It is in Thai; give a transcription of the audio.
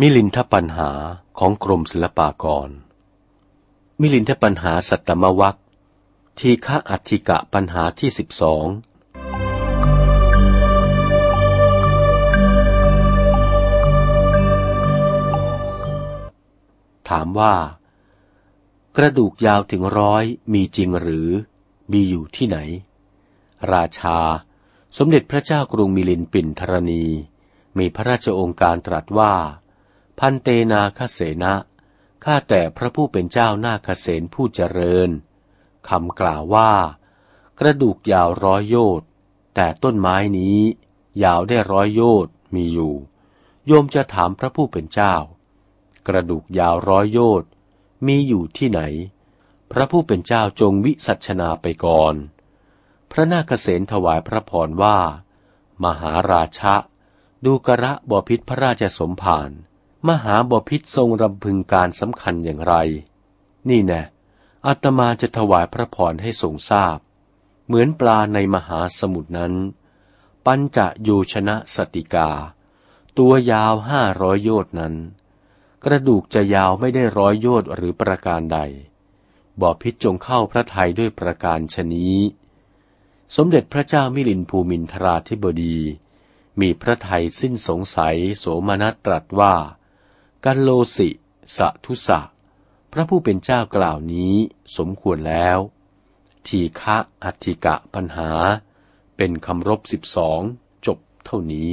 มิลินทปัญหาของกรมศิลปากร มิลินทปัญหาสัตตมวัคทีฆะอัติกะปัญหาที่สิบสอง ถามว่า กระดูกยาวถึงร้อยมีจริงหรือ มีอยู่ที่ไหน ราชา สมเด็จพระเจ้ากรุงมิลินปินธรณี มีพระราชองค์การตรัสว่า พันเตนาคเสนะข้าแต่พระผู้เป็นเจ้านาคเสนผู้เจริญคำกล่าวว่า กระดูกยาวร้อยโยชน์แต่ต้นไม้นี้ ยาวได้ร้อยโยชน์มีอยู่ โยมจะถามพระผู้เป็นเจ้า กระดูกยาวร้อยโยชน์มีอยู่ที่ไหน พระผู้เป็นเจ้าจงวิสัชนาไปก่อน พระนาคเษนถวายพระพรว่า มหาราชะ ดูกระบอพิษพระราชสมภาร มหาบพิษทรงรำพึงการสำคัญอย่างไร นี่แน่อาตมาจะถวายพระพรให้ทรงทราบ เหมือนปลาในมหาสมุทรนั้น ปัญจโยชนะสติกา ตัวยาวห้าร้อยโยชน์นั้น กระดูกจะยาวไม่ได้ร้อยโยชน์หรือประการใดบอพิษจงเข้าพระทัยด้วยประการชนี้ สมเด็จพระเจ้ามิลินภูมินทราธิบดี มีพระทัยสิ้นสงสัยโสมนัสตรัสว่า กัลโลสิสะทุสะ พระผู้เป็นเจ้ากล่าวนี้สมควรแล้ว ทีฆะอัติกะปัญหา เป็นคำรบสิบสองจบเท่านี้